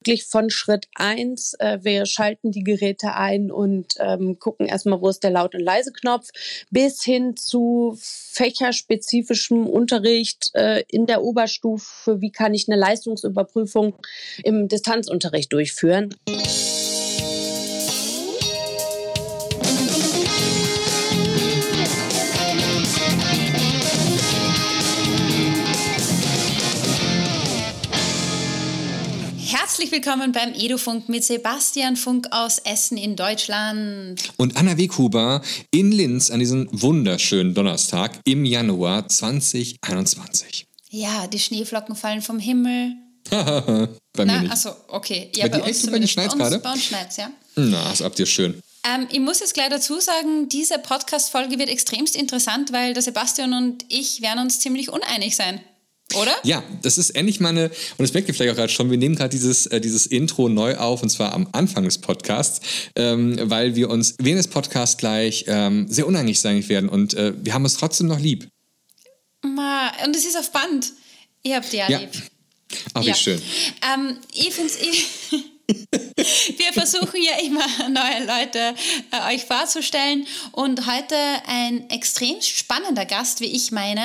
wirklich von Schritt eins. Äh, wir schalten die Geräte ein und ähm, gucken erstmal, wo ist der Laut- und Leise-Knopf, bis hin zu fächerspezifischem Unterricht äh, in der Oberstufe. Wie kann ich eine Leistungsüberprüfung im Distanzunterricht durchführen? Herzlich willkommen beim Edufunk mit Sebastian Funk aus Essen in Deutschland. Und Anna Weghuber in Linz an diesem wunderschönen Donnerstag im Januar 2021. Ja, die Schneeflocken fallen vom Himmel. bei Na, mir nicht. Achso, okay. Ja, Bei dir echt? Bei dir schneit's bei uns, gerade? bei uns schneit's, ja. Na, das habt ihr schön. Ähm, ich muss jetzt gleich dazu sagen, diese Podcast-Folge wird extremst interessant, weil der Sebastian und ich werden uns ziemlich uneinig sein. Oder? Ja, das ist endlich mal eine, und das merkt ihr vielleicht auch gerade schon, wir nehmen gerade dieses, äh, dieses Intro neu auf, und zwar am Anfang des Podcasts, ähm, weil wir uns während des Podcasts gleich ähm, sehr uneinig sein werden und äh, wir haben es trotzdem noch lieb. Ma, und es ist auf Band. Ihr habt ja, Ja. lieb. Ach, wie Ja. schön. Ähm, ich finde es. Wir versuchen ja immer neue Leute äh, euch vorzustellen und heute ein extrem spannender Gast, wie ich meine,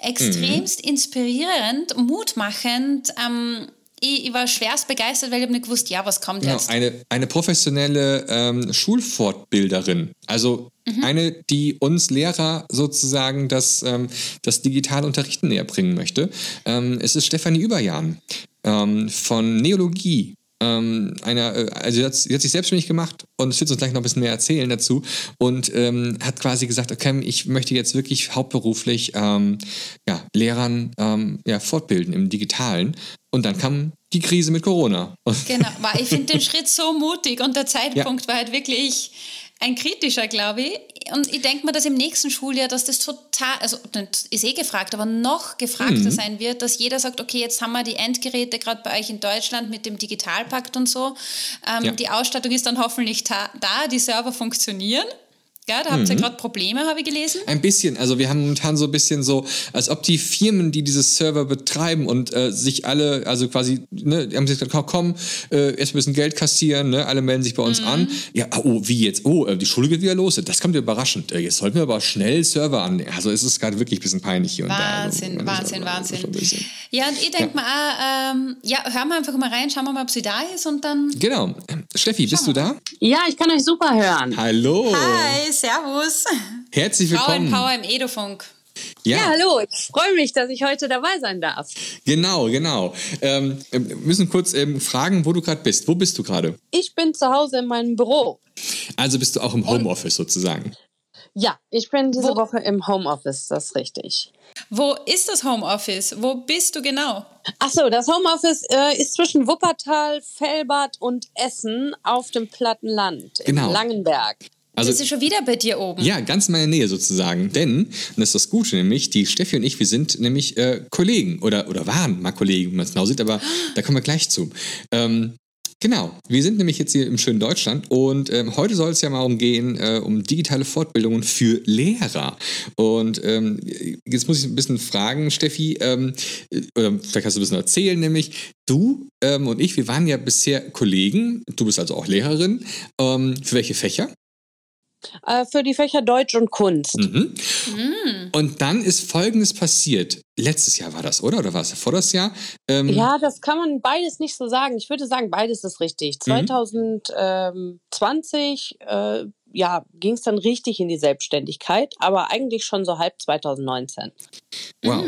extremst inspirierend, mutmachend. Ähm, ich, war schwerst begeistert, weil ich habe nicht gewusst, ja, was kommt Genau, jetzt. eine, eine professionelle ähm, Schulfortbilderin. Also Mhm. eine, die uns Lehrer sozusagen das, ähm, das digitale Unterrichten näher bringen möchte. Ähm, es ist Stefanie Überjan ähm, von Neologie. Ähm, einer, äh, also sie hat, sie hat sich selbstständig gemacht und es wird uns gleich noch ein bisschen mehr erzählen dazu. Und ähm, hat quasi gesagt, okay, ich möchte jetzt wirklich hauptberuflich ähm, ja, Lehrern ähm, ja, fortbilden im Digitalen. Und dann kam die Krise mit Corona. Genau, ich finde den Schritt so mutig und der Zeitpunkt war halt wirklich ein kritischer, glaube ich. Und ich denke mir, dass im nächsten Schuljahr, dass das total, also ist eh gefragt, aber noch gefragter sein wird, dass jeder sagt, okay, jetzt haben wir die Endgeräte gerade bei euch in Deutschland mit dem Digitalpakt und so. Ähm, Ja. Die Ausstattung ist dann hoffentlich da, die Server funktionieren. Ja, da habt ihr gerade Probleme, habe ich gelesen. Ein bisschen, also wir haben momentan so ein bisschen so, als ob die Firmen, die diese Server betreiben und äh, sich alle, also quasi, ne, die haben sich gesagt, komm, komm äh, erst ein bisschen Geld kassieren, ne, alle melden sich bei Mhm. uns an. Ja, oh, wie jetzt? Oh, äh, die Schule geht wieder los. Das kommt ja überraschend. Äh, jetzt sollten wir aber schnell Server annehmen. Also es ist gerade wirklich ein bisschen peinlich hier und da. Wahnsinn, Also, Wahnsinn, Wahnsinn. bisschen. Ja, und ich denke mir auch, ähm, ja, hören wir einfach mal rein, schauen wir mal, ob sie da ist und dann. Genau. Steffi, bist du da? Ja, ich kann euch super hören. Hallo. Hi, servus. Herzlich willkommen. Frauenpower im Edofunk. Ja, hallo, ich freue mich, dass ich heute dabei sein darf. Genau, genau. Ähm, wir müssen kurz ähm, fragen, wo du gerade bist. Wo bist du gerade? Ich bin zu Hause in meinem Büro. Also bist du auch im Homeoffice sozusagen. Ja, ich bin diese Wo- Woche im Homeoffice, das ist richtig. Wo ist das Homeoffice? Wo bist du genau? Ach so, das Homeoffice äh, ist zwischen Wuppertal, Fellbad und Essen auf dem platten Land in Genau. Langenberg. Also das ist schon wieder bei dir oben. Ja, ganz in meiner Nähe sozusagen. Denn, und das ist das Gute nämlich, die Steffi und ich, wir sind nämlich äh, Kollegen oder, oder waren mal Kollegen, wenn man es genau sieht, aber da kommen wir gleich zu. Ähm, genau, wir sind nämlich jetzt hier im schönen Deutschland und ähm, heute soll es ja mal umgehen, äh, um digitale Fortbildungen für Lehrer. Und ähm, jetzt muss ich ein bisschen fragen, Steffi, ähm, äh, oder vielleicht kannst du ein bisschen erzählen, nämlich du ähm, und ich, wir waren ja bisher Kollegen, du bist also auch Lehrerin. Ähm, für welche Fächer? Äh, für die Fächer Deutsch und Kunst. Mhm. Und dann ist Folgendes passiert. Letztes Jahr war das, oder? Oder war es vor das Jahr? Ähm, Ja, das kann man beides nicht so sagen. Ich würde sagen, beides ist richtig. Mhm. 2020 äh, ja, ging es dann richtig in die Selbstständigkeit, aber eigentlich schon so halb 2019. Wow.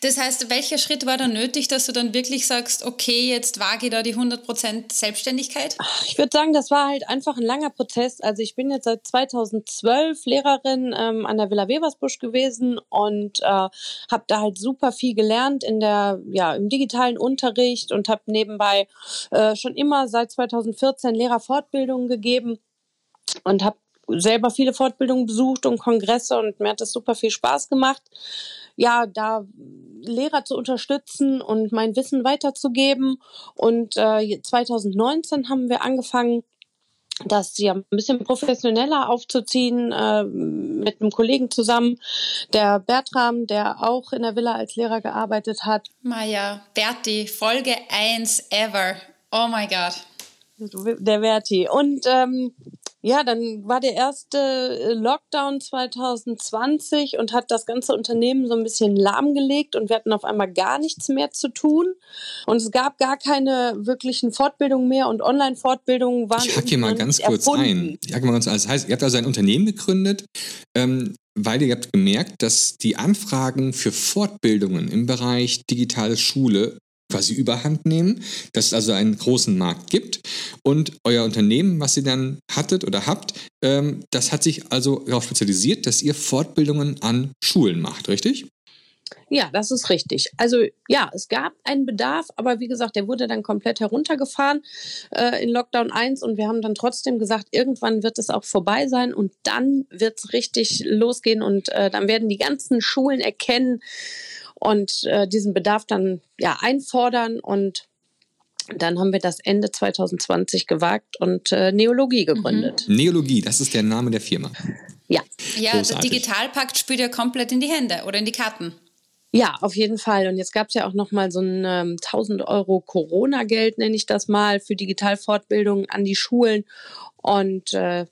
Das heißt, welcher Schritt war dann nötig, dass du dann wirklich sagst, okay, jetzt wage ich da die 100% Selbstständigkeit? Ich würde sagen, das war halt einfach ein langer Prozess. Also ich bin jetzt seit 2012 Lehrerin ähm, an der Villa Webersbusch gewesen und äh, habe da halt super viel gelernt in der ja im digitalen Unterricht und habe nebenbei äh, schon immer seit 2014 Lehrerfortbildungen gegeben und habe selber viele Fortbildungen besucht und Kongresse und mir hat das super viel Spaß gemacht. Ja, da Lehrer zu unterstützen und mein Wissen weiterzugeben. Und äh, 2019 haben wir angefangen, das ja ein bisschen professioneller aufzuziehen äh, mit einem Kollegen zusammen, der Bertram, der auch in der Villa als Lehrer gearbeitet hat. Maja, Berti, Folge 1 ever. Oh mein Gott. Der Verti. Und ähm, ja, dann war der erste äh, Lockdown 2020 und hat das ganze Unternehmen so ein bisschen lahmgelegt und wir hatten auf einmal gar nichts mehr zu tun und es gab gar keine wirklichen Fortbildungen mehr und Online-Fortbildungen waren. Ich hacke hier mal ganz kurz erfunden. ein. Ich hacke mal ganz, also das heißt, ihr habt also ein Unternehmen gegründet, ähm, weil ihr habt gemerkt, dass die Anfragen für Fortbildungen im Bereich digitale Schule quasi überhand nehmen, dass es also einen großen Markt gibt und euer Unternehmen, was ihr dann hattet oder habt, ähm, das hat sich also darauf spezialisiert, dass ihr Fortbildungen an Schulen macht, richtig? Ja, das ist richtig. Also ja, es gab einen Bedarf, aber wie gesagt, der wurde dann komplett heruntergefahren äh, in Lockdown 1 und wir haben dann trotzdem gesagt, irgendwann wird es auch vorbei sein und dann wird es richtig losgehen und äh, dann werden die ganzen Schulen erkennen, und äh, diesen Bedarf dann ja einfordern und dann haben wir das Ende 2020 gewagt und äh, Neologie gegründet. Mhm. Neologie, das ist der Name der Firma. Ja. Ja, Großartig. der Digitalpakt spielt ja komplett in die Hände oder in die Karten. Ja, auf jeden Fall. Und jetzt gab es ja auch noch mal so ein ähm, 1000 Euro Corona-Geld, nenne ich das mal, für Digitalfortbildung an die Schulen. Und äh,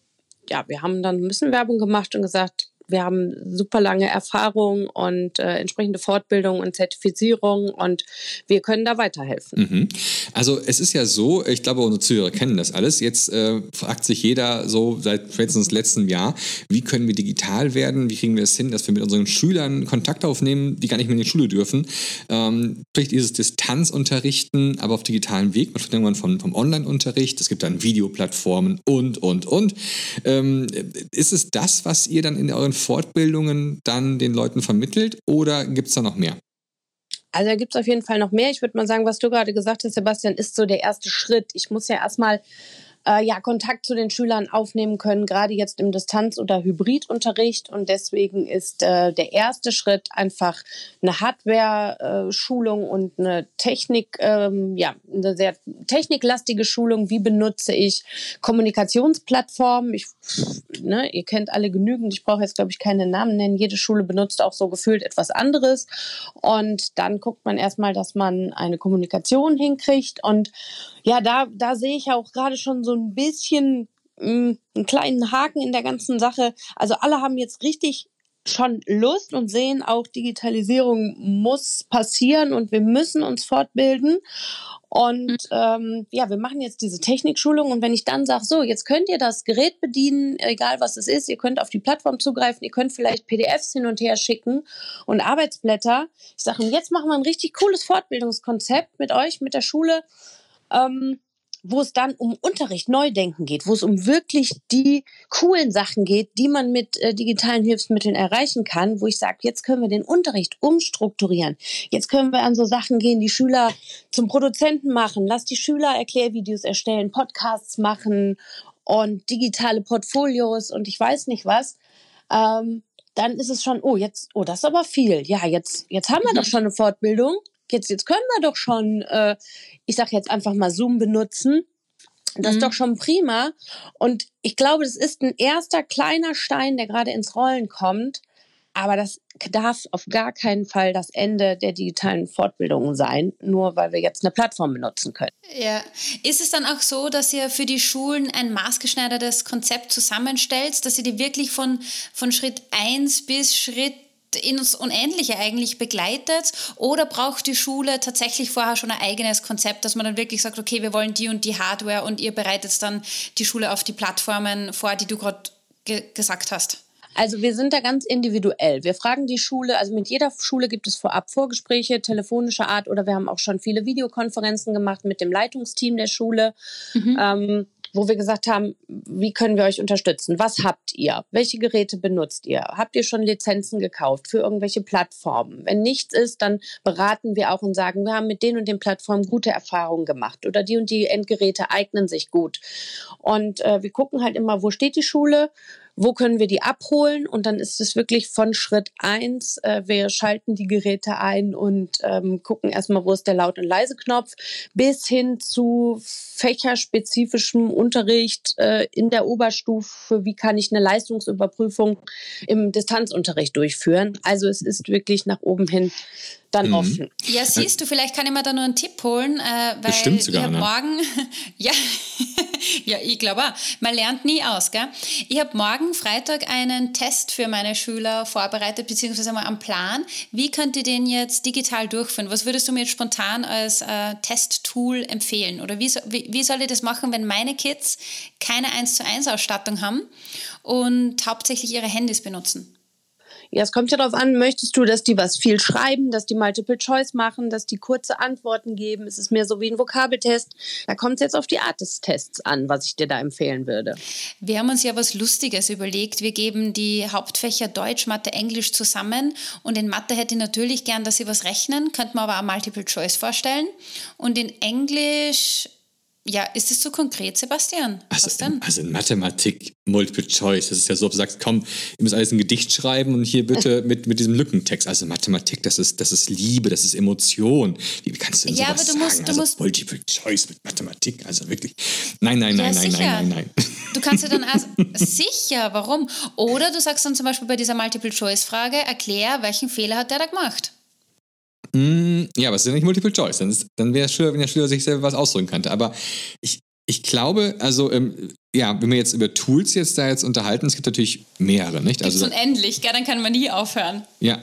ja, wir haben dann ein bisschen Werbung gemacht und gesagt, wir haben super lange Erfahrung und äh, entsprechende Fortbildung und Zertifizierung und wir können da weiterhelfen. Mhm. Also es ist ja so, ich glaube, unsere Zuhörer kennen das alles. Jetzt äh, fragt sich jeder so seit spätestens letztem Jahr, wie können wir digital werden? Wie kriegen wir es hin, dass wir mit unseren Schülern Kontakt aufnehmen, die gar nicht mehr in die Schule dürfen? Ähm, vielleicht dieses Distanzunterrichten, aber auf digitalen Weg. Man spricht irgendwann vom, vom Online-Unterricht. Es gibt dann Videoplattformen und, und, und. Ähm, ist es das, was ihr dann in euren Fortbildungen dann den Leuten vermittelt oder gibt es da noch mehr? Also da gibt es auf jeden Fall noch mehr. Ich würde mal sagen, was du gerade gesagt hast, Sebastian, ist so der erste Schritt. Ich muss ja erstmal äh, ja, Kontakt zu den Schülern aufnehmen können, gerade jetzt im Distanz- oder Hybridunterricht. Und deswegen ist äh, der erste Schritt einfach eine Hardware-Schulung äh, und eine Technik, ähm, ja, eine sehr techniklastige Schulung. Wie benutze ich Kommunikationsplattformen? Ich, ne, ihr kennt alle genügend. Ich brauche jetzt, glaube ich, keine Namen nennen. Jede Schule benutzt auch so gefühlt etwas anderes. Und dann guckt man erstmal, dass man eine Kommunikation hinkriegt. Und ja, da, da sehe ich auch gerade schon so ein bisschen mh, hm, einen kleinen Haken in der ganzen Sache. Also alle haben jetzt richtig schon Lust und sehen auch, Digitalisierung muss passieren und wir müssen uns fortbilden. Und mhm. ähm, ja, wir machen jetzt diese Technikschulung und wenn ich dann sage, so, jetzt könnt ihr das Gerät bedienen, egal was es ist, ihr könnt auf die Plattform zugreifen, ihr könnt vielleicht PDFs hin und her schicken und Arbeitsblätter. Ich sage, jetzt machen wir ein richtig cooles Fortbildungskonzept mit euch, mit der Schule ähm, wo es dann um Unterricht, Neudenken geht, wo es um wirklich die coolen Sachen geht, die man mit äh, digitalen Hilfsmitteln erreichen kann, wo ich sage, jetzt können wir den Unterricht umstrukturieren. Jetzt können wir an so Sachen gehen, die Schüler zum Produzenten machen, lass die Schüler Erklärvideos erstellen, Podcasts machen und digitale Portfolios und ich weiß nicht was. Ähm, dann ist es schon, oh, jetzt, oh, das ist aber viel. Ja, jetzt, jetzt haben wir doch mhm. schon eine Fortbildung jetzt, jetzt können wir doch schon, äh, ich sage jetzt einfach mal Zoom benutzen. Das mhm. ist doch schon prima. Und ich glaube, das ist ein erster kleiner Stein, der gerade ins Rollen kommt. Aber das darf auf gar keinen Fall das Ende der digitalen Fortbildungen sein, nur weil wir jetzt eine Plattform benutzen können. Ja. Ist es dann auch so, dass ihr für die Schulen ein maßgeschneidertes Konzept zusammenstellt, dass ihr die wirklich von, von Schritt 1 bis Schritt ins Unendliche eigentlich begleitet oder braucht die Schule tatsächlich vorher schon ein eigenes Konzept, dass man dann wirklich sagt, okay, wir wollen die und die Hardware und ihr bereitet dann die Schule auf die Plattformen vor, die du gerade ge gesagt hast? Also wir sind da ganz individuell. Wir fragen die Schule, also mit jeder Schule gibt es vorab Vorgespräche telefonischer Art oder wir haben auch schon viele Videokonferenzen gemacht mit dem Leitungsteam der Schule. Mhm. Ähm, wo wir gesagt haben, wie können wir euch unterstützen? Was habt ihr? Welche Geräte benutzt ihr? Habt ihr schon Lizenzen gekauft für irgendwelche Plattformen? Wenn nichts ist, dann beraten wir auch und sagen, wir haben mit den und den Plattformen gute Erfahrungen gemacht oder die und die Endgeräte eignen sich gut. Und äh, wir gucken halt immer, wo steht die Schule? Wo können wir die abholen? Und dann ist es wirklich von Schritt eins, äh, wir schalten die Geräte ein und ähm, gucken erstmal, wo ist der Laut- und Leise-Knopf, bis hin zu fächerspezifischem Unterricht äh, in der Oberstufe, wie kann ich eine Leistungsüberprüfung im Distanzunterricht durchführen. Also es ist wirklich nach oben hin dann mhm. offen. Ja, siehst du, vielleicht kann ich mir da nur einen Tipp holen, äh, weil Bestimmt sogar, ich ne? morgen, ja, ja, ich glaube auch, man lernt nie aus, gell? Ich habe morgen Freitag einen Test für meine Schüler vorbereitet, beziehungsweise mal am Plan. Wie könnt ihr den jetzt digital durchführen? Was würdest du mir jetzt spontan als äh, Testtool empfehlen? Oder wie, wie, wie soll ich das machen, wenn meine Kids keine 1 zu 1 Ausstattung haben und hauptsächlich ihre Handys benutzen? Ja, es kommt ja darauf an, möchtest du, dass die was viel schreiben, dass die Multiple Choice machen, dass die kurze Antworten geben? Ist es mehr so wie ein Vokabeltest? Da kommt es jetzt auf die Art des Tests an, was ich dir da empfehlen würde. Wir haben uns ja was Lustiges überlegt. Wir geben die Hauptfächer Deutsch, Mathe, Englisch zusammen. Und in Mathe hätte ich natürlich gern, dass sie was rechnen, könnte man aber auch Multiple Choice vorstellen. Und in Englisch ja, ist es zu konkret, Sebastian? Also, Was denn? Also in Mathematik, Multiple Choice, das ist ja so, ob du sagst, komm, ihr müsst alles ein Gedicht schreiben und hier bitte mit, mit diesem Lückentext. Also Mathematik, das ist, das ist Liebe, das ist Emotion. Wie kannst du denn ja, sowas aber du musst, sagen? Du also musst Multiple Choice mit Mathematik, also wirklich. Nein, nein, nein, ja, nein, nein, nein, nein. Du kannst ja dann also, sicher, warum? Oder du sagst dann zum Beispiel bei dieser Multiple Choice Frage, erklär, welchen Fehler hat der da gemacht? Mm, ja, aber es ist ja nicht Multiple Choice. Dann, dann wäre es schön, wenn der Schüler sich selber was ausdrücken könnte. Aber ich, ich glaube, also ähm, ja, wenn wir jetzt über Tools jetzt da jetzt unterhalten, es gibt natürlich mehrere, nicht? Also unendlich, gell? dann kann man nie aufhören. Ja,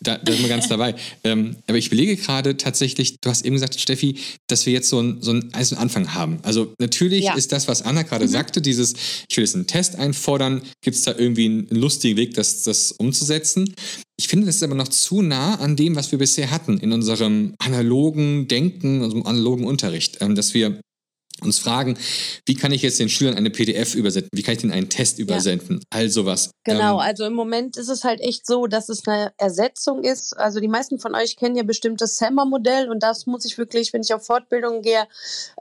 da, da sind wir ganz dabei. Ähm, aber ich überlege gerade tatsächlich, du hast eben gesagt, Steffi, dass wir jetzt so, ein, so einen, also einen Anfang haben. Also natürlich ja. ist das, was Anna gerade mhm. sagte, dieses, ich will jetzt einen Test einfordern, gibt es da irgendwie einen, einen, lustigen Weg, das, das umzusetzen. Ich finde, das ist aber noch zu nah an dem, was wir bisher hatten in unserem analogen Denken, unserem analogen Unterricht, ähm, dass wir uns fragen, wie kann ich jetzt den Schülern eine PDF übersetzen? Wie kann ich ihnen einen Test übersenden? Ja. All sowas. Genau, ähm, also im Moment ist es halt echt so, dass es eine Ersetzung ist. Also die meisten von euch kennen ja bestimmt das SAMR-Modell und das muss ich wirklich, wenn ich auf Fortbildungen gehe,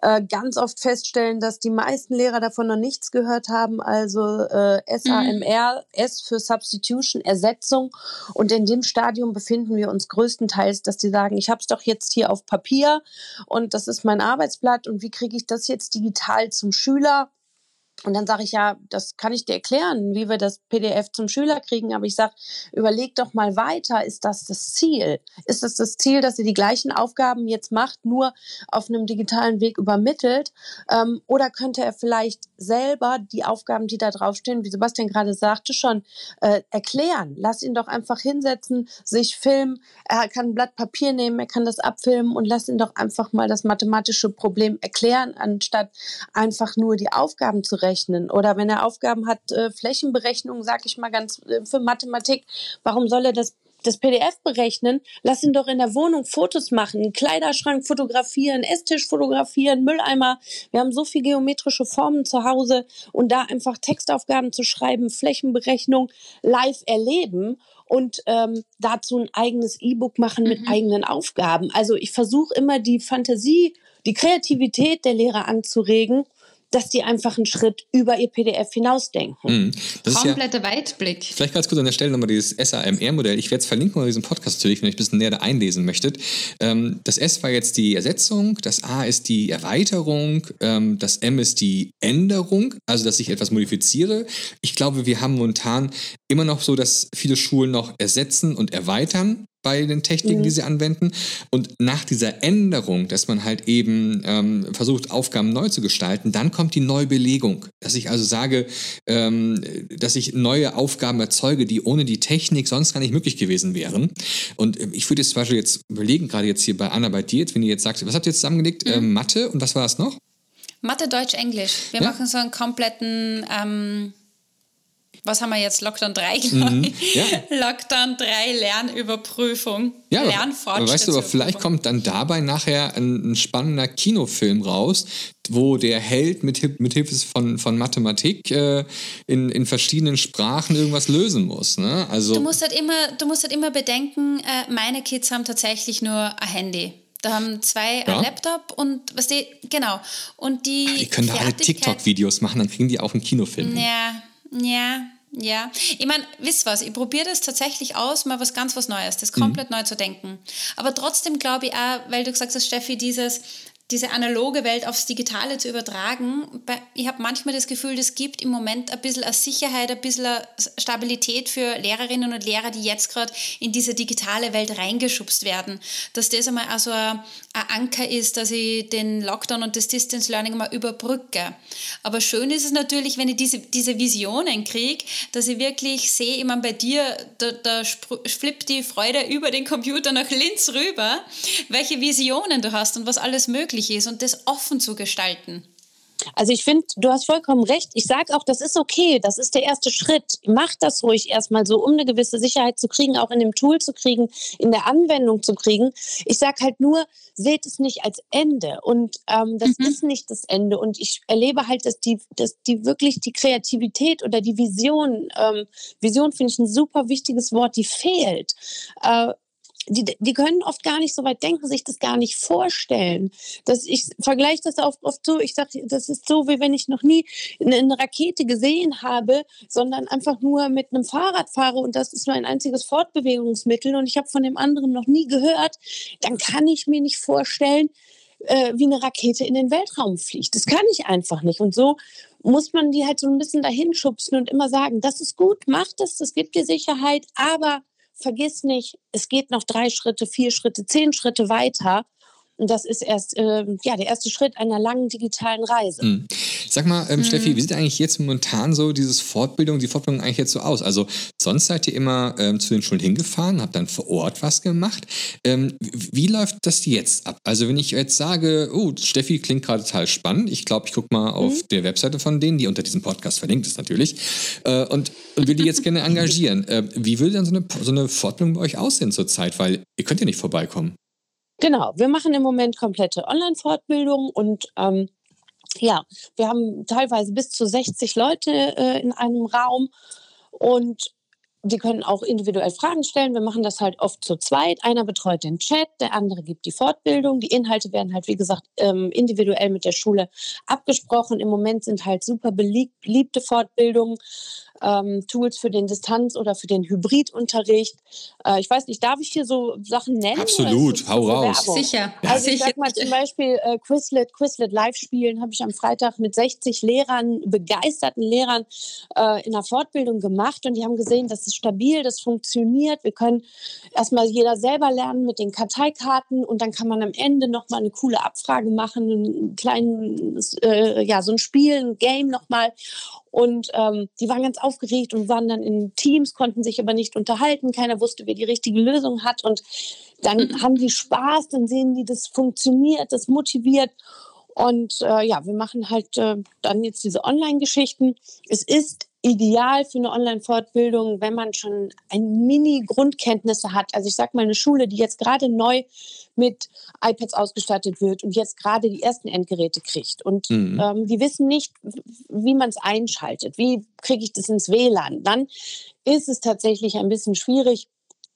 äh, ganz oft feststellen, dass die meisten Lehrer davon noch nichts gehört haben. Also äh, SAMR, mhm. S für Substitution, Ersetzung. Und in dem Stadium befinden wir uns größtenteils, dass die sagen, ich habe es doch jetzt hier auf Papier und das ist mein Arbeitsblatt und wie kriege ich das jetzt digital zum Schüler und dann sage ich ja, das kann ich dir erklären, wie wir das PDF zum Schüler kriegen. Aber ich sage, überleg doch mal weiter. Ist das das Ziel? Ist das das Ziel, dass ihr die gleichen Aufgaben jetzt macht, nur auf einem digitalen Weg übermittelt? Ähm, oder könnte er vielleicht selber die Aufgaben, die da draufstehen, wie Sebastian gerade sagte, schon äh, erklären? Lass ihn doch einfach hinsetzen, sich filmen. Er kann ein Blatt Papier nehmen, er kann das abfilmen und lass ihn doch einfach mal das mathematische Problem erklären, anstatt einfach nur die Aufgaben zu rechnen berechnen. Oder wenn er Aufgaben hat, äh, Flächenberechnung, sag ich mal ganz äh, für Mathematik, warum soll er das das PDF berechnen, lass ihn doch in der Wohnung Fotos machen, einen Kleiderschrank fotografieren, Esstisch fotografieren, Mülleimer. Wir haben so viele geometrische Formen zu Hause und da einfach Textaufgaben zu schreiben, Flächenberechnung live erleben und ähm, dazu ein eigenes E-Book machen mit mhm. eigenen Aufgaben. Also ich versuche immer die Fantasie, die Kreativität der Lehrer anzuregen dass die einfach einen Schritt über ihr PDF hinausdenken. Mhm. Kompletter ja, Weitblick. Vielleicht ganz kurz an der Stelle nochmal dieses SAMR-Modell. Ich werde es verlinken in diesem Podcast natürlich, wenn ihr ein bisschen näher da einlesen möchtet. Ähm, das S war jetzt die Ersetzung, das A ist die Erweiterung, ähm, das M ist die Änderung, also dass ich etwas modifiziere. Ich glaube, wir haben momentan immer noch so, dass viele Schulen noch ersetzen und erweitern bei den Techniken, mhm. die sie anwenden. Und nach dieser Änderung, dass man halt eben ähm, versucht, Aufgaben neu zu gestalten, dann kommt die Neubelegung. Dass ich also sage, ähm, dass ich neue Aufgaben erzeuge, die ohne die Technik sonst gar nicht möglich gewesen wären. Und ähm, ich würde jetzt zum Beispiel jetzt überlegen, gerade jetzt hier bei Anna, bei dir, wenn ihr jetzt sagt, was habt ihr jetzt zusammengelegt? Mhm. Ähm, Mathe und was war es noch? Mathe, Deutsch, Englisch. Wir ja? machen so einen kompletten ähm, was haben wir jetzt? Lockdown 3, glaube mhm. Ja. Lockdown 3 Lernüberprüfung. Ja, aber weißt du, aber vielleicht kommt dann dabei nachher ein, ein, spannender Kinofilm raus, wo der Held mit, mit Hilfe von, von Mathematik äh, in, in verschiedenen Sprachen irgendwas lösen muss. Ne? Also, du, musst halt immer, du musst halt immer bedenken, äh, meine Kids haben tatsächlich nur ein Handy. Da haben zwei ja. ein Laptop und was die, genau. Und die. Ja, die können da alle TikTok-Videos machen, dann kriegen die auch einen Kinofilm. Ja, ja, Ja, ich meine, wisst was, ich probiere das tatsächlich aus, mal was ganz was Neues, das komplett mhm. neu zu denken. Aber trotzdem glaube ich auch, weil du gesagt hast, Steffi, dieses, diese analoge Welt aufs Digitale zu übertragen. Ich habe manchmal das Gefühl, das gibt im Moment ein bisschen eine Sicherheit, ein bisschen eine Stabilität für Lehrerinnen und Lehrer, die jetzt gerade in diese digitale Welt reingeschubst werden. Dass das einmal also ein, ein Anker ist, dass ich den Lockdown und das Distance Learning mal überbrücke. Aber schön ist es natürlich, wenn ich diese, diese Visionen kriege, dass ich wirklich sehe, ich meine, bei dir, da, da flippt die Freude über den Computer nach Linz rüber, welche Visionen du hast und was alles möglich möglich ist und das offen zu gestalten. Also ich finde, du hast vollkommen recht. Ich sage auch, das ist okay. Das ist der erste Schritt. Mach das ruhig erstmal so, um eine gewisse Sicherheit zu kriegen, auch in dem Tool zu kriegen, in der Anwendung zu kriegen. Ich sage halt nur, seht es nicht als Ende. Und ähm, das mhm. ist nicht das Ende. Und ich erlebe halt, dass die, dass die wirklich die Kreativität oder die Vision, ähm, Vision finde ich ein super wichtiges Wort, die fehlt. Äh, die, die können oft gar nicht so weit denken, sich das gar nicht vorstellen. Das, ich vergleiche das oft, oft so, ich sage, das ist so, wie wenn ich noch nie eine, eine Rakete gesehen habe, sondern einfach nur mit einem Fahrrad fahre und das ist mein einziges Fortbewegungsmittel und ich habe von dem anderen noch nie gehört, dann kann ich mir nicht vorstellen, äh, wie eine Rakete in den Weltraum fliegt. Das kann ich einfach nicht. Und so muss man die halt so ein bisschen dahin schubsen und immer sagen, das ist gut, mach das, das gibt dir Sicherheit, aber vergiss nicht, es geht noch drei Schritte, vier Schritte, zehn Schritte weiter. Und das ist erst äh, ja, der erste Schritt einer langen digitalen Reise. Mhm. Sag mal, ähm, mhm. Steffi, wie sieht eigentlich jetzt momentan so dieses Fortbildung, die Fortbildung eigentlich jetzt so aus? Also sonst seid ihr immer ähm, zu den Schulen hingefahren, habt dann vor Ort was gemacht. Ähm, wie läuft das jetzt ab? Also wenn ich jetzt sage, oh, Steffi klingt gerade total spannend, ich glaube, ich gucke mal auf mhm. der Webseite von denen, die unter diesem Podcast verlinkt ist natürlich, äh, und, und will die jetzt gerne engagieren. Äh, wie will dann so eine, so eine Fortbildung bei euch aussehen zurzeit? Weil ihr könnt ja nicht vorbeikommen. Genau, wir machen im Moment komplette Online-Fortbildung und ähm, ja, wir haben teilweise bis zu 60 Leute äh, in einem Raum und die können auch individuell Fragen stellen. Wir machen das halt oft zu zweit. Einer betreut den Chat, der andere gibt die Fortbildung. Die Inhalte werden halt, wie gesagt, ähm, individuell mit der Schule abgesprochen. Im Moment sind halt super beliebte Fortbildungen ähm, Tools für den Distanz- oder für den Hybridunterricht. Äh, ich weiß nicht, darf ich hier so Sachen nennen? Absolut, hau raus. Sicher. Also ich sag mal zum Beispiel äh, Quizlet, Quizlet Live spielen habe ich am Freitag mit 60 Lehrern, begeisterten Lehrern äh, in der Fortbildung gemacht und die haben gesehen, das ist stabil, das funktioniert. Wir können erstmal jeder selber lernen mit den Karteikarten und dann kann man am Ende nochmal eine coole Abfrage machen, einen kleinen, äh, ja, so ein Spiel, ein Game nochmal. Und ähm, die waren ganz aufgeregt und waren dann in Teams, konnten sich aber nicht unterhalten. Keiner wusste, wer die richtige Lösung hat. Und dann mhm. haben die Spaß, dann sehen die, das funktioniert, das motiviert. Und äh, ja, wir machen halt äh, dann jetzt diese Online-Geschichten. Es ist ideal für eine Online-Fortbildung, wenn man schon ein Mini-Grundkenntnisse hat. Also ich sage mal, eine Schule, die jetzt gerade neu mit iPads ausgestattet wird und jetzt gerade die ersten Endgeräte kriegt. Und mhm. ähm, die wissen nicht, wie man es einschaltet. Wie kriege ich das ins WLAN? Dann ist es tatsächlich ein bisschen schwierig,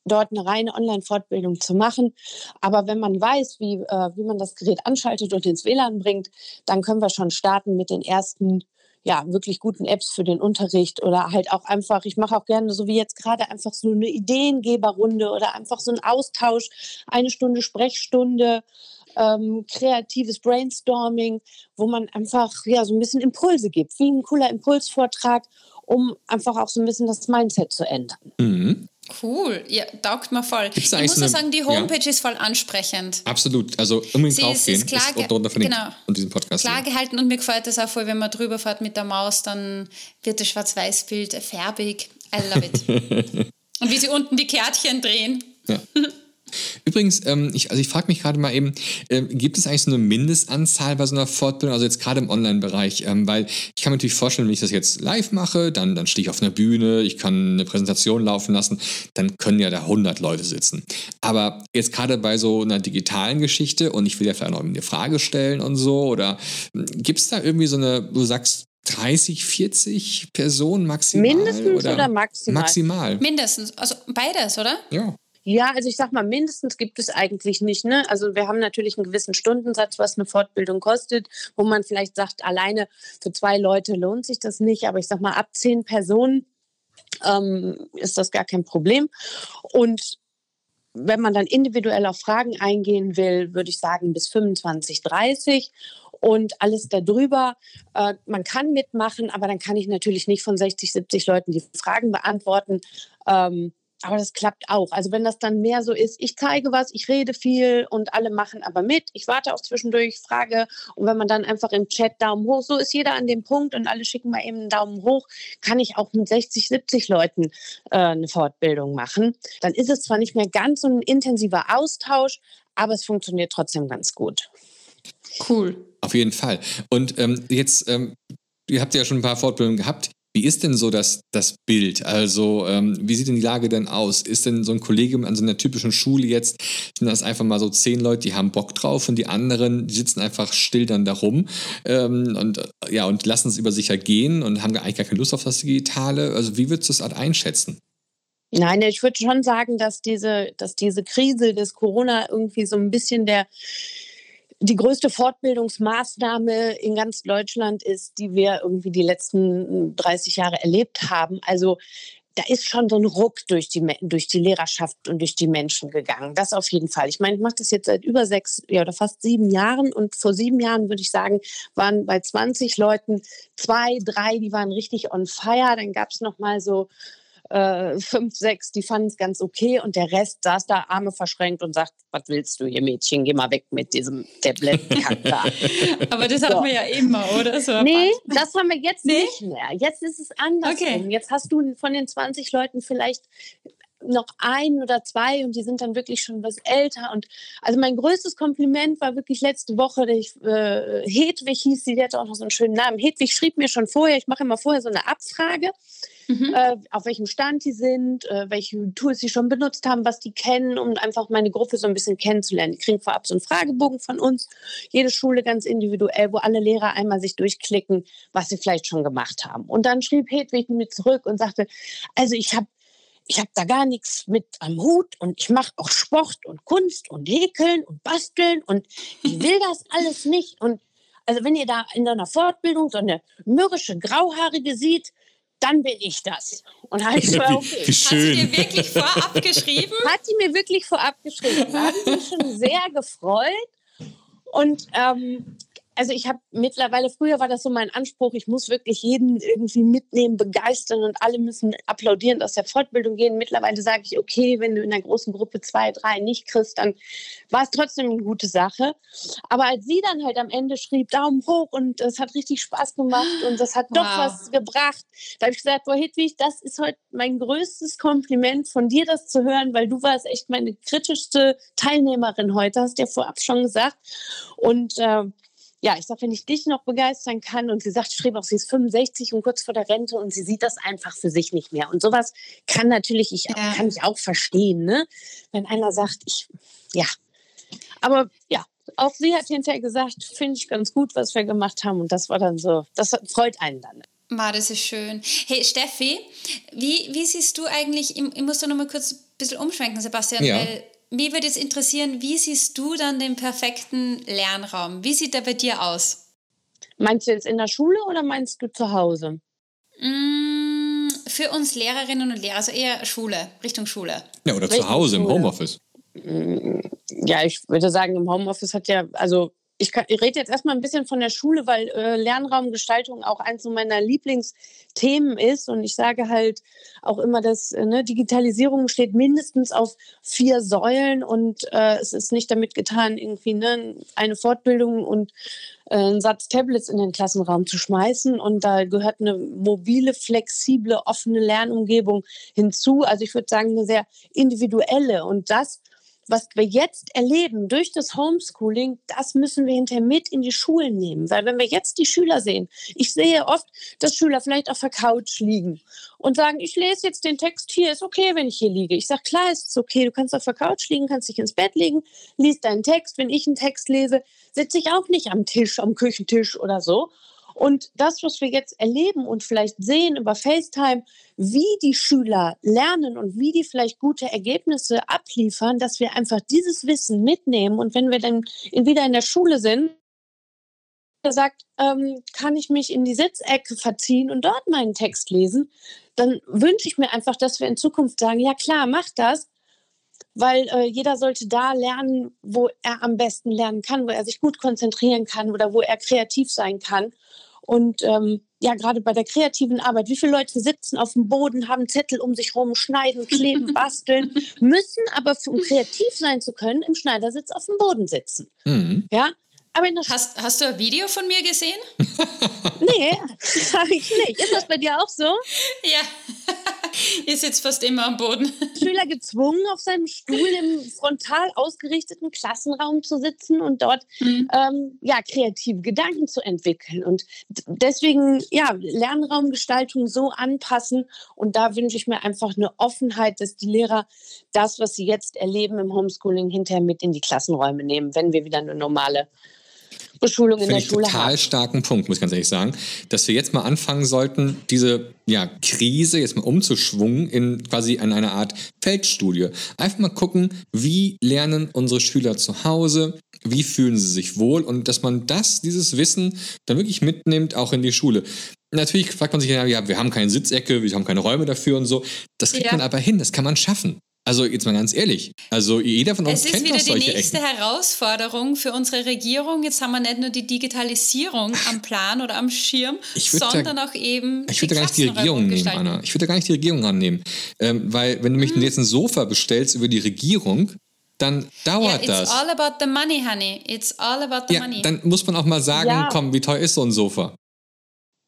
dort eine reine Online-Fortbildung zu machen. Aber wenn man weiß, wie, äh, wie man das Gerät anschaltet und ins WLAN bringt, dann können wir schon starten mit den ersten ja, wirklich guten Apps für den Unterricht oder halt auch einfach, ich mache auch gerne, so wie jetzt gerade, einfach so eine Ideengeberrunde oder einfach so ein Austausch, eine Stunde Sprechstunde, ähm, kreatives Brainstorming, wo man einfach ja so ein bisschen Impulse gibt, wie ein cooler Impulsvortrag, um einfach auch so ein bisschen das Mindset zu ändern. Mhm. Cool, ja, taugt mir voll. Gibt's ich muss ja sagen, die Homepage ja. ist voll ansprechend. Absolut, also unbedingt Sie draufgehen. Ist, klar, ist darunter genau, von diesem Podcast. Klar gehalten und mir gefällt es auch voll, wenn man drüber fährt mit der Maus, dann wird das Schwarz-Weiß-Bild färbig. I love it. und wie sie unten die Kärtchen drehen. Ja. Übrigens, ähm, ich, also ich frage mich gerade mal eben, äh, gibt es eigentlich so eine Mindestanzahl bei so einer Fortbildung, also jetzt gerade im Online-Bereich? Ähm, weil ich kann mir natürlich vorstellen, wenn ich das jetzt live mache, dann, dann stehe ich auf einer Bühne, ich kann eine Präsentation laufen lassen, dann können ja da 100 Leute sitzen. Aber jetzt gerade bei so einer digitalen Geschichte und ich will ja vielleicht noch eine Frage stellen und so, oder hm, gibt es da irgendwie so eine, du sagst, 30, 40 Personen maximal? Mindestens oder, oder maximal? Maximal. Mindestens, also beides, oder? Ja. Ja, also ich sag mal, mindestens gibt es eigentlich nicht. Ne? Also wir haben natürlich einen gewissen Stundensatz, was eine Fortbildung kostet, wo man vielleicht sagt, alleine für zwei Leute lohnt sich das nicht. Aber ich sag mal, ab zehn Personen ähm, ist das gar kein Problem. Und wenn man dann individuell auf Fragen eingehen will, würde ich sagen bis 25, 30 und alles darüber. Äh, man kann mitmachen, aber dann kann ich natürlich nicht von 60, 70 Leuten die Fragen beantworten. Ähm, aber das klappt auch. Also wenn das dann mehr so ist, ich zeige was, ich rede viel und alle machen aber mit. Ich warte auch zwischendurch, frage. Und wenn man dann einfach im Chat Daumen hoch, so ist jeder an dem Punkt und alle schicken mal eben einen Daumen hoch, kann ich auch mit 60, 70 Leuten äh, eine Fortbildung machen. Dann ist es zwar nicht mehr ganz so ein intensiver Austausch, aber es funktioniert trotzdem ganz gut. Cool. Auf jeden Fall. Und ähm, jetzt, ähm, ihr habt ja schon ein paar Fortbildungen gehabt. Wie ist denn so das, das Bild? Also, ähm, wie sieht denn die Lage denn aus? Ist denn so ein Kollegium an so einer typischen Schule jetzt, sind das einfach mal so zehn Leute, die haben Bock drauf und die anderen, die sitzen einfach still dann da rum ähm, und, äh, ja, und lassen es über sich ergehen und haben eigentlich gar keine Lust auf das Digitale? Also, wie würdest du das einschätzen? Nein, ich würde schon sagen, dass diese, dass diese Krise des Corona irgendwie so ein bisschen der die größte Fortbildungsmaßnahme in ganz Deutschland ist, die wir irgendwie die letzten 30 Jahre erlebt haben. Also da ist schon so ein Ruck durch die, durch die Lehrerschaft und durch die Menschen gegangen. Das auf jeden Fall. Ich meine, ich mache das jetzt seit über sechs ja, oder fast sieben Jahren und vor sieben Jahren würde ich sagen, waren bei 20 Leuten zwei, drei, die waren richtig on fire. Dann gab es noch mal so äh, fünf, sechs, die fanden es ganz okay und der Rest saß da Arme verschränkt und sagt, was willst du hier Mädchen, geh mal weg mit diesem Tablet. Aber das so. haben wir ja immer, oder? So nee, das haben wir jetzt nee? nicht mehr. Jetzt ist es anders. Okay. Jetzt hast du von den 20 Leuten vielleicht noch ein oder zwei und die sind dann wirklich schon was älter. Und also mein größtes Kompliment war wirklich letzte Woche, ich, äh, Hedwig hieß sie, die hatte auch noch so einen schönen Namen. Hedwig schrieb mir schon vorher, ich mache immer vorher so eine Abfrage mhm. äh, auf welchem Stand die sind, äh, welche Tools sie schon benutzt haben, was die kennen, um einfach meine Gruppe so ein bisschen kennenzulernen. Die kriegen vorab so einen Fragebogen von uns, jede Schule ganz individuell, wo alle Lehrer einmal sich durchklicken, was sie vielleicht schon gemacht haben. Und dann schrieb Hedwig mir zurück und sagte, also ich habe ich habe da gar nichts mit am Hut und ich mache auch Sport und Kunst und Häkeln und Basteln und ich will das alles nicht. Und also wenn ihr da in einer Fortbildung so eine mürrische Grauhaarige sieht, dann bin ich das. Und halt so, okay. Wie schön. Hat sie dir wirklich vorab geschrieben? Hat sie mir wirklich vorab geschrieben. Da habe ich mich schon sehr gefreut. Und ähm, also ich habe mittlerweile, früher war das so mein Anspruch, ich muss wirklich jeden irgendwie mitnehmen, begeistern und alle müssen applaudierend aus der Fortbildung gehen. Mittlerweile sage ich, okay, wenn du in einer großen Gruppe zwei, drei nicht kriegst, dann war es trotzdem eine gute Sache. Aber als sie dann halt am Ende schrieb, Daumen hoch und es hat richtig Spaß gemacht und das hat doch was gebracht, da habe ich gesagt, boah Hedwig, das ist heute mein größtes Kompliment von dir, das zu hören, weil du warst echt meine kritischste Teilnehmerin heute, hast du ja vorab schon gesagt. Und äh, ja, ich sage, wenn ich dich noch begeistern kann und sie sagt, auch, sie ist 65 und kurz vor der Rente und sie sieht das einfach für sich nicht mehr. Und sowas kann natürlich ich, ja. kann ich auch verstehen, ne? wenn einer sagt, ich, ja. Aber ja, auch sie hat hinterher gesagt, finde ich ganz gut, was wir gemacht haben. Und das war dann so, das freut einen dann. Ma, das ist schön. Hey, Steffi, wie, wie siehst du eigentlich, ich, ich muss da noch mal kurz ein bisschen umschwenken, Sebastian, ja. weil mir würde es interessieren, wie siehst du dann den perfekten Lernraum? Wie sieht der bei dir aus? Meinst du jetzt in der Schule oder meinst du zu Hause? Mm, für uns Lehrerinnen und Lehrer, also eher Schule, Richtung Schule. Ja, oder Richtung zu Hause im Homeoffice. Mm, ja, ich würde sagen, im Homeoffice hat ja, also ich, kann, ich rede jetzt erstmal ein bisschen von der Schule, weil äh, Lernraumgestaltung auch eins meiner Lieblingsthemen ist. Und ich sage halt auch immer, dass äh, ne, Digitalisierung steht mindestens auf vier Säulen und äh, es ist nicht damit getan, irgendwie ne, eine Fortbildung und äh, einen Satz Tablets in den Klassenraum zu schmeißen. Und da gehört eine mobile, flexible, offene Lernumgebung hinzu. Also ich würde sagen, eine sehr individuelle. Und das was wir jetzt erleben durch das Homeschooling, das müssen wir hinterher mit in die Schulen nehmen. Weil wenn wir jetzt die Schüler sehen, ich sehe oft, dass Schüler vielleicht auf der Couch liegen und sagen, ich lese jetzt den Text hier, ist okay, wenn ich hier liege. Ich sage, klar, ist es okay, du kannst auf der Couch liegen, kannst dich ins Bett legen, liest deinen Text. Wenn ich einen Text lese, sitze ich auch nicht am Tisch, am Küchentisch oder so, und das, was wir jetzt erleben und vielleicht sehen über FaceTime, wie die Schüler lernen und wie die vielleicht gute Ergebnisse abliefern, dass wir einfach dieses Wissen mitnehmen. Und wenn wir dann wieder in der Schule sind, sagt, ähm, kann ich mich in die Sitzecke verziehen und dort meinen Text lesen, dann wünsche ich mir einfach, dass wir in Zukunft sagen, ja klar, mach das, weil äh, jeder sollte da lernen, wo er am besten lernen kann, wo er sich gut konzentrieren kann oder wo er kreativ sein kann. Und ähm, ja, gerade bei der kreativen Arbeit, wie viele Leute sitzen auf dem Boden, haben Zettel um sich rum, schneiden, kleben, basteln, müssen aber, um kreativ sein zu können, im Schneidersitz auf dem Boden sitzen. Mhm. Ja, aber hast, hast du ein Video von mir gesehen? nee, habe ich nicht. Ist das bei dir auch so? Ja, ihr sitzt fast immer am Boden. Schüler gezwungen, auf seinem Stuhl im frontal ausgerichteten Klassenraum zu sitzen und dort mhm. ähm, ja, kreative Gedanken zu entwickeln. Und deswegen, ja, Lernraumgestaltung so anpassen. Und da wünsche ich mir einfach eine Offenheit, dass die Lehrer das, was sie jetzt erleben im Homeschooling, hinterher mit in die Klassenräume nehmen, wenn wir wieder eine normale Beschulung in der ich Schule total haben. starken Punkt, muss ich ganz ehrlich sagen, dass wir jetzt mal anfangen sollten, diese ja, Krise jetzt mal umzuschwungen in quasi in eine Art Feldstudie. Einfach mal gucken, wie lernen unsere Schüler zu Hause, wie fühlen sie sich wohl und dass man das, dieses Wissen dann wirklich mitnimmt, auch in die Schule. Natürlich fragt man sich ja, ja, wir haben keine Sitzecke, wir haben keine Räume dafür und so. Das kriegt ja. man aber hin, das kann man schaffen. Also jetzt mal ganz ehrlich, also jeder von uns kennt doch solche Es ist wieder die nächste Ecken. Herausforderung für unsere Regierung. Jetzt haben wir nicht nur die Digitalisierung am Plan oder am Schirm, sondern da, auch eben Ich würde gar nicht die Regierung nehmen, Anna. Ich würde gar nicht die Regierung annehmen. Ähm, weil wenn du mich hm. jetzt ein Sofa bestellst über die Regierung, dann dauert yeah, it's das. It's all about the money, honey. It's all about the ja, money. Dann muss man auch mal sagen, ja. komm, wie teuer ist so ein Sofa?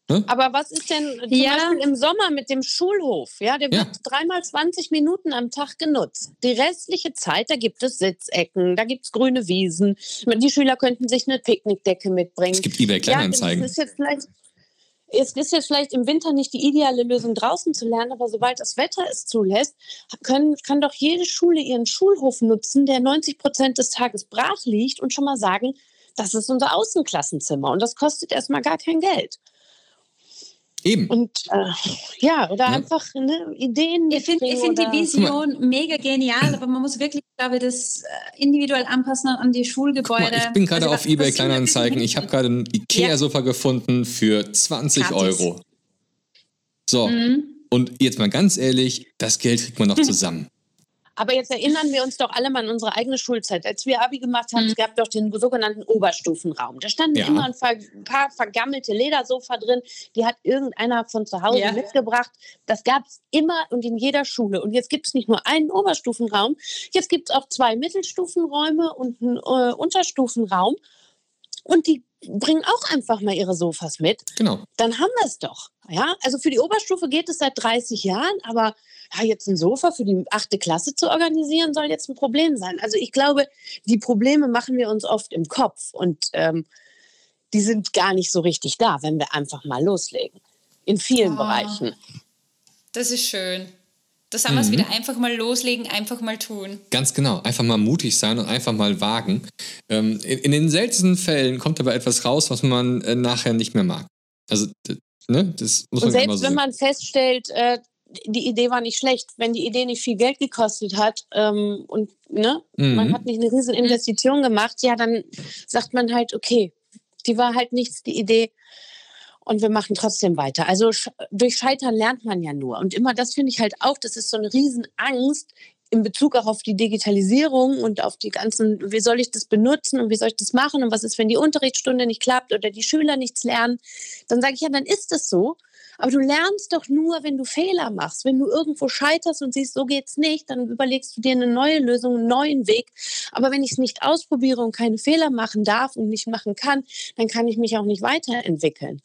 Ne? Aber was ist denn zum ja. Beispiel im Sommer mit dem Schulhof? Ja, der wird ja. dreimal 20 Minuten am Tag genutzt. Die restliche Zeit, da gibt es Sitzecken, da gibt es grüne Wiesen. Die Schüler könnten sich eine Picknickdecke mitbringen. Es gibt eBay Kleinanzeigen. Ja, es ist jetzt vielleicht es ist jetzt vielleicht im Winter nicht die ideale Lösung, draußen zu lernen, aber sobald das Wetter es zulässt, können, kann doch jede Schule ihren Schulhof nutzen, der 90 Prozent des Tages brach liegt und schon mal sagen, das ist unser Außenklassenzimmer und das kostet erstmal gar kein Geld. Eben. Und äh, ja, oder ja. einfach ne, Ideen. Ich finde find die Vision mega genial, aber man muss wirklich, glaube ich, das äh, individuell anpassen an die Schulgebäude. Mal, ich bin gerade also, auf eBay Kleinanzeigen. Ich habe gerade ein Ikea-Sofa ja. gefunden für 20 Gratis. Euro. So. Mhm. Und jetzt mal ganz ehrlich, das Geld kriegt man noch zusammen. Aber jetzt erinnern wir uns doch alle mal an unsere eigene Schulzeit. Als wir Abi gemacht haben, mhm. es gab doch den sogenannten Oberstufenraum. Da standen ja. immer ein paar vergammelte Ledersofa drin. Die hat irgendeiner von zu Hause ja. mitgebracht. Das gab es immer und in jeder Schule. Und jetzt gibt es nicht nur einen Oberstufenraum, jetzt gibt es auch zwei Mittelstufenräume und einen äh, Unterstufenraum. Und die bringen auch einfach mal ihre Sofas mit. Genau. Dann haben wir es doch. Ja, also für die Oberstufe geht es seit 30 Jahren, aber ja, jetzt ein Sofa für die achte Klasse zu organisieren, soll jetzt ein Problem sein. Also ich glaube, die Probleme machen wir uns oft im Kopf und ähm, die sind gar nicht so richtig da, wenn wir einfach mal loslegen. In vielen oh, Bereichen. Das ist schön. Das haben mhm. wir es wieder einfach mal loslegen, einfach mal tun. Ganz genau. Einfach mal mutig sein und einfach mal wagen. Ähm, in, in, den seltensten Fällen kommt aber etwas raus, was man äh, nachher nicht mehr mag. Also, ne, das muss man und selbst so wenn man feststellt, äh, die Idee war nicht schlecht, wenn die Idee nicht viel Geld gekostet hat ähm, und ne, mhm. man hat nicht eine riesen Investition gemacht, ja, dann sagt man halt, okay, die war halt nichts, die Idee. Und wir machen trotzdem weiter. Also durch Scheitern lernt man ja nur. Und immer das finde ich halt auch, das ist so eine Riesenangst in Bezug auch auf die Digitalisierung und auf die ganzen, wie soll ich das benutzen und wie soll ich das machen und was ist, wenn die Unterrichtsstunde nicht klappt oder die Schüler nichts lernen. Dann sage ich ja, dann ist es so. Aber du lernst doch nur, wenn du Fehler machst. Wenn du irgendwo scheiterst und siehst, so geht's nicht, dann überlegst du dir eine neue Lösung, einen neuen Weg. Aber wenn ich es nicht ausprobiere und keine Fehler machen darf und nicht machen kann, dann kann ich mich auch nicht weiterentwickeln.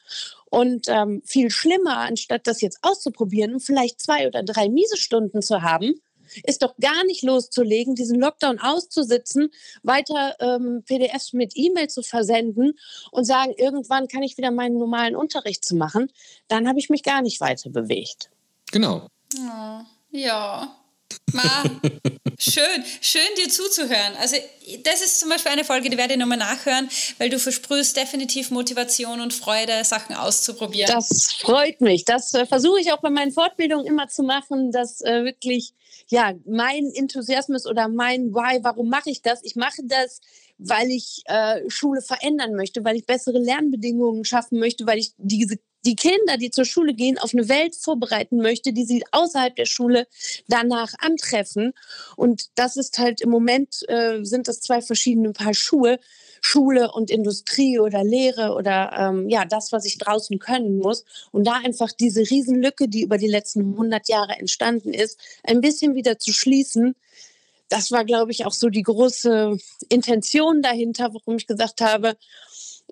Und ähm, viel schlimmer, anstatt das jetzt auszuprobieren und vielleicht zwei oder drei miese Stunden zu haben, ist doch gar nicht loszulegen, diesen Lockdown auszusitzen, weiter ähm, PDFs mit E-Mail zu versenden und sagen, irgendwann kann ich wieder meinen normalen Unterricht zu machen. Dann habe ich mich gar nicht weiter bewegt. Genau. Oh, ja. Ma, schön, schön dir zuzuhören. Also das ist zum Beispiel eine Folge, die werde ich nochmal nachhören, weil du versprühst definitiv Motivation und Freude, Sachen auszuprobieren. Das freut mich. Das äh, versuche ich auch bei meinen Fortbildungen immer zu machen, dass äh, wirklich ja mein Enthusiasmus oder mein Why, warum mache ich das? Ich mache das, weil ich äh, Schule verändern möchte, weil ich bessere Lernbedingungen schaffen möchte, weil ich diese die Kinder, die zur Schule gehen, auf eine Welt vorbereiten möchte, die sie außerhalb der Schule danach antreffen. Und das ist halt im Moment, äh, sind das zwei verschiedene Paar Schuhe. Schule und Industrie oder Lehre oder ähm, ja, das, was ich draußen können muss. Und da einfach diese Riesenlücke, die über die letzten 100 Jahre entstanden ist, ein bisschen wieder zu schließen. Das war, glaube ich, auch so die große Intention dahinter, warum ich gesagt habe,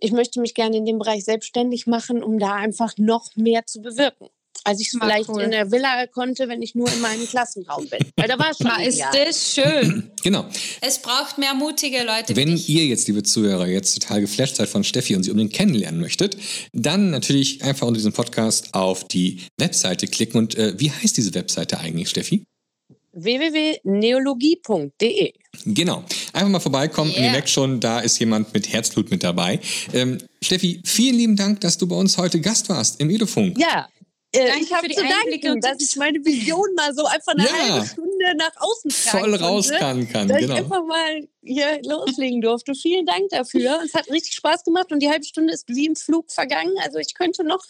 ich möchte mich gerne in dem Bereich selbstständig machen, um da einfach noch mehr zu bewirken als ich es vielleicht cool. in der Villa konnte, wenn ich nur in meinem Klassenraum bin. Weil da war es schon Na, ist das schön. Genau. Es braucht mehr mutige Leute. Wenn ihr jetzt, liebe Zuhörer, jetzt total geflasht seid von Steffi und sie unbedingt kennenlernen möchtet, dann natürlich einfach unter diesem Podcast auf die Webseite klicken. Und äh, wie heißt diese Webseite eigentlich, Steffi? www.neologie.de. Genau. Einfach mal vorbeikommen yeah. und ihr merkt schon, da ist jemand mit Herzblut mit dabei. Ähm, Steffi, vielen lieben Dank, dass du bei uns heute Gast warst im Edofunk. Ja, äh, ich habe zu danken, dass ich meine Vision mal so einfach eine ja. halbe Stunde nach außen tragen Voll raus kann, kann dass genau. ich einfach mal hier loslegen durfte. Vielen Dank dafür. Es hat richtig Spaß gemacht und die halbe Stunde ist wie im Flug vergangen. Also ich könnte noch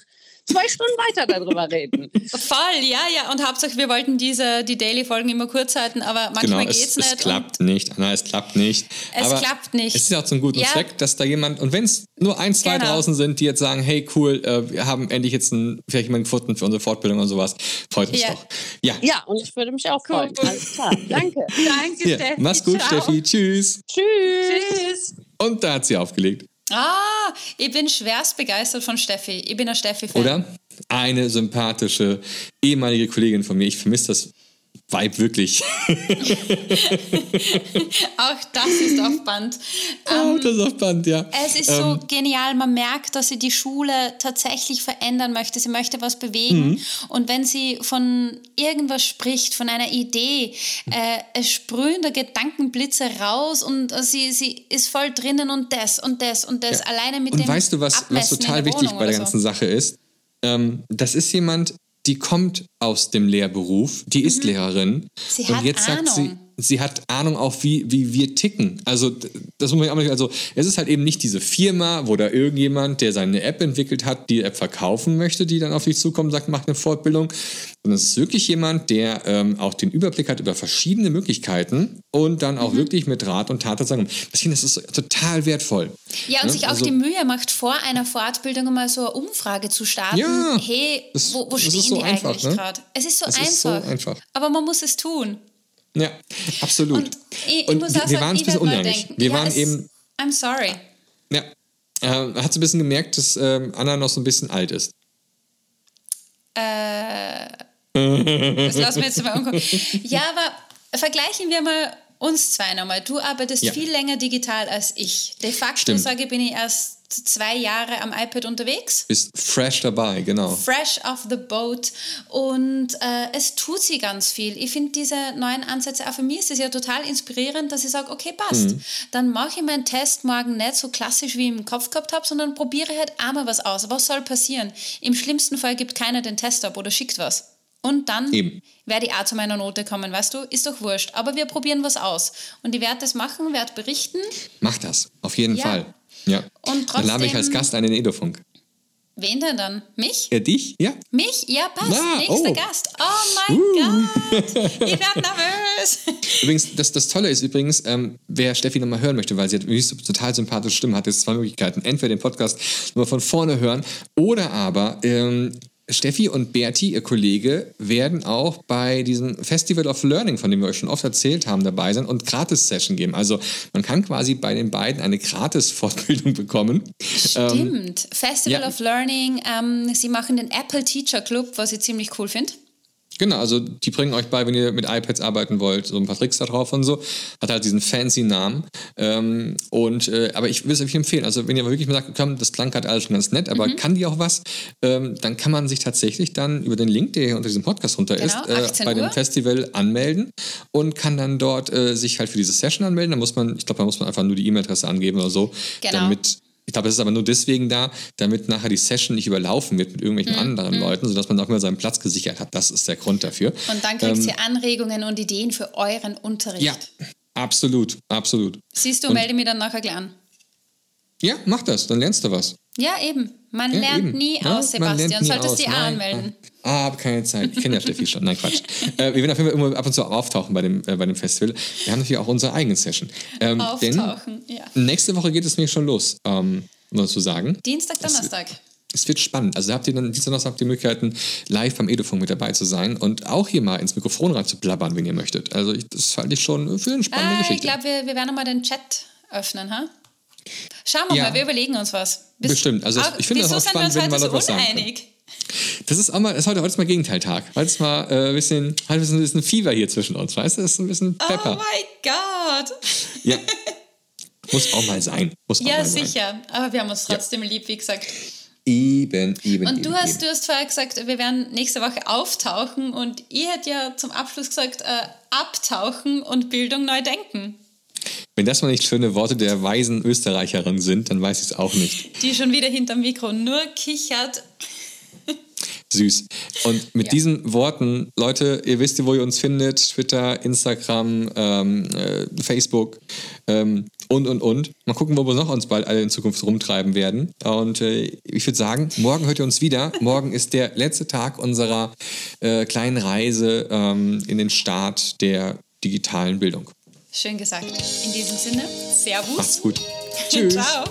zwei Stunden weiter darüber reden. Voll, ja, ja. Und Hauptsache, wir wollten diese, die Daily-Folgen immer kurz halten, aber manchmal genau, geht es nicht. Es klappt nicht. Nein, es klappt nicht. Es aber klappt nicht. Es ist ja auch zum guten ja. Zweck, dass da jemand, und wenn es nur ein, zwei genau. draußen sind, die jetzt sagen, hey, cool, äh, wir haben endlich jetzt einen, vielleicht jemanden gefunden für unsere Fortbildung und sowas, freut uns ja. doch. Ja. ja, und ich würde mich auch cool. freuen. Alles klar. Danke. Danke, ja. Steffi. Mach's gut, Ciao. Steffi. Tschüss. Tschüss. Tschüss. Und da hat sie aufgelegt. Ah, ich bin schwerst begeistert von Steffi. Ich bin ein Steffi-Fan. Oder? Eine sympathische ehemalige Kollegin von mir. Ich vermisse das Vibe wirklich. Auch das ist auf Band. Auch ähm, das ist auf Band, ja. Es ist ähm, so genial. Man merkt, dass sie die Schule tatsächlich verändern möchte. Sie möchte was bewegen. Mhm. Und wenn sie von irgendwas spricht, von einer Idee, äh, es sprühen da Gedankenblitze raus und sie, sie ist voll drinnen und das und das und das. Ja. Alleine mit und dem Und weißt du, was, was total wichtig bei der ganzen so. Sache ist? Ähm, das ist jemand, die kommt aus dem Lehrberuf, die ist mhm. Lehrerin. Sie und jetzt Ahnung. sagt sie, sie hat Ahnung auch, wie, wie wir ticken. Also, das muss man auch nicht, also, es ist halt eben nicht diese Firma, wo da irgendjemand, der seine App entwickelt hat, die App verkaufen möchte, die dann auf dich zukommt und sagt, mach eine Fortbildung. Sondern es ist wirklich jemand, der ähm, auch den Überblick hat über verschiedene Möglichkeiten und dann auch mhm. wirklich mit Rat und Tat sagen. Das finde ich, das ist total wertvoll. Ja, und ne? sich auch also, die Mühe macht, vor einer Fortbildung mal so eine Umfrage zu starten. Ja, hey, wo, wo stehen so die einfach, eigentlich ne? gerade? Es ist so es einfach. Ist so einfach. Aber man muss es tun. Ja, absolut. Und ich, und ich wir waren ein bisschen uneinig. Wir ja, waren eben. I'm sorry. Ja. Äh, hat so ein bisschen gemerkt, dass ähm, Anna noch so ein bisschen alt ist. Äh. das lassen wir jetzt mal umgucken. Ja, aber vergleichen wir mal uns zwei nochmal. Du arbeitest ja. viel länger digital als ich. De facto, sage ich, bin ich erst zwei Jahre am iPad unterwegs. Bist fresh dabei, genau. Fresh off the boat. Und äh, es tut sie ganz viel. Ich finde diese neuen Ansätze, auch für mich ist es ja total inspirierend, dass ich sage, okay, passt. Mhm. Dann mache ich meinen Test morgen nicht so klassisch, wie ich im Kopf gehabt habe, sondern probiere halt einmal was aus. Was soll passieren? Im schlimmsten Fall gibt keiner den Test ab oder schickt was. Und dann Eben. werde ich auch zu meiner Note kommen, weißt du? Ist doch wurscht. Aber wir probieren was aus. Und ich werde das machen, werde berichten. Mach das, auf jeden ja. Fall. Ja. Und trotzdem, dann lade ich als Gast einen Edofunk. Wen denn dann? Mich? Ja, dich? Ja. Mich? Ja, passt. Na, Nächster oh. Gast. Oh mein uh. Gott. Ich werde nervös. Übrigens, das, das Tolle ist übrigens, ähm, wer Steffi nochmal hören möchte, weil sie hat so total sympathische Stimme, hat jetzt zwei Möglichkeiten. Entweder den Podcast nur von vorne hören oder aber ähm, Steffi und Berti, ihr Kollege, werden auch bei diesem Festival of Learning, von dem wir euch schon oft erzählt haben, dabei sein und Gratis-Session geben. Also man kann quasi bei den beiden eine Gratis-Fortbildung bekommen. Stimmt. Ähm, Festival ja. of Learning, ähm, sie machen den Apple Teacher Club, was ich ziemlich cool finde. Genau, also die bringen euch bei, wenn ihr mit iPads arbeiten wollt, so ein paar Tricks da drauf und so. Hat halt diesen fancy Namen. Ähm, und, äh, aber ich würde es euch empfehlen, also wenn ihr wirklich mal sagt, komm, das klang halt alles schon ganz nett, aber mhm. kann die auch was, ähm, dann kann man sich tatsächlich dann über den Link, der hier unter diesem Podcast runter genau, ist, äh, bei dem Festival anmelden und kann dann dort äh, sich halt für diese Session anmelden. Da muss man, ich glaube, da muss man einfach nur die E-Mail-Adresse angeben oder so, genau. damit ich glaube, es ist aber nur deswegen da, damit nachher die Session nicht überlaufen wird mit irgendwelchen mhm. anderen mhm. Leuten, sodass man auch immer seinen Platz gesichert hat. Das ist der Grund dafür. Und dann kriegt ähm, ihr Anregungen und Ideen für euren Unterricht. Ja, Absolut, absolut. Siehst du, Und- melde mich dann nachher gleich an. Ja, mach das, dann lernst du was. Ja, eben. Man Ja, lernt eben. nie Ja, aus, Sebastian. nie Solltest aus. dich auch Nein, anmelden. Ah, hab keine Zeit. Ich kenne ja Steffi schon. Nein, Quatsch. Äh, wir werden auf jeden Fall immer ab und zu auftauchen bei dem, äh, bei dem Festival. Wir haben natürlich auch unsere eigene Session. Ähm, Auftauchen, ja. Nächste Woche geht es nämlich schon los, ähm, nur zu sagen. Dienstag, Donnerstag. Es wird spannend. Also habt ihr dann Dienstag Donnerstag die Möglichkeiten, live beim Edofunk mit dabei zu sein und auch hier mal ins Mikrofon rein zu plappern, wenn ihr möchtet. Also ich, das halte ich schon für eine spannende Ah, ich Geschichte. glaube, wir, wir werden nochmal den Chat öffnen, ha? Schauen wir Ja. mal, wir überlegen uns was. Bis- Bestimmt. Also ich- auch, ich finde das auch sind spannend, wir wenn was so sagen können. uneinig? Das ist auch mal, ist heute, heute ist mal Gegenteiltag. Heute ist mal äh, ein bisschen, heute ist ein bisschen, Fieber hier zwischen uns, weißt du? Das ist ein bisschen Oh Pepper. mein Gott! ja. Muss auch mal sein. Muss auch Ja, mal sein. sicher. Aber wir haben uns trotzdem lieb, wie gesagt. Eben, eben. Und eben, du hast, eben. du hast vorher gesagt, wir werden nächste Woche auftauchen und ich hätte ja zum Abschluss gesagt, äh, abtauchen und Bildung neu denken. Wenn das mal nicht schöne Worte der weisen Österreicherin sind, dann weiß ich es auch nicht. Die schon wieder hinterm Mikro nur kichert. Süß. Und mit Ja. diesen Worten, Leute, ihr wisst, wo ihr uns findet: Twitter, Instagram, ähm, äh, Facebook ähm, und, und, und. Mal gucken, wo wir noch uns bald alle in Zukunft rumtreiben werden. Und äh, ich würde sagen, morgen hört ihr uns wieder. Morgen ist der letzte Tag unserer äh, kleinen Reise ähm, in den Start der digitalen Bildung. Schön gesagt. In diesem Sinne, Servus. Macht's gut. Tschüss. Ciao.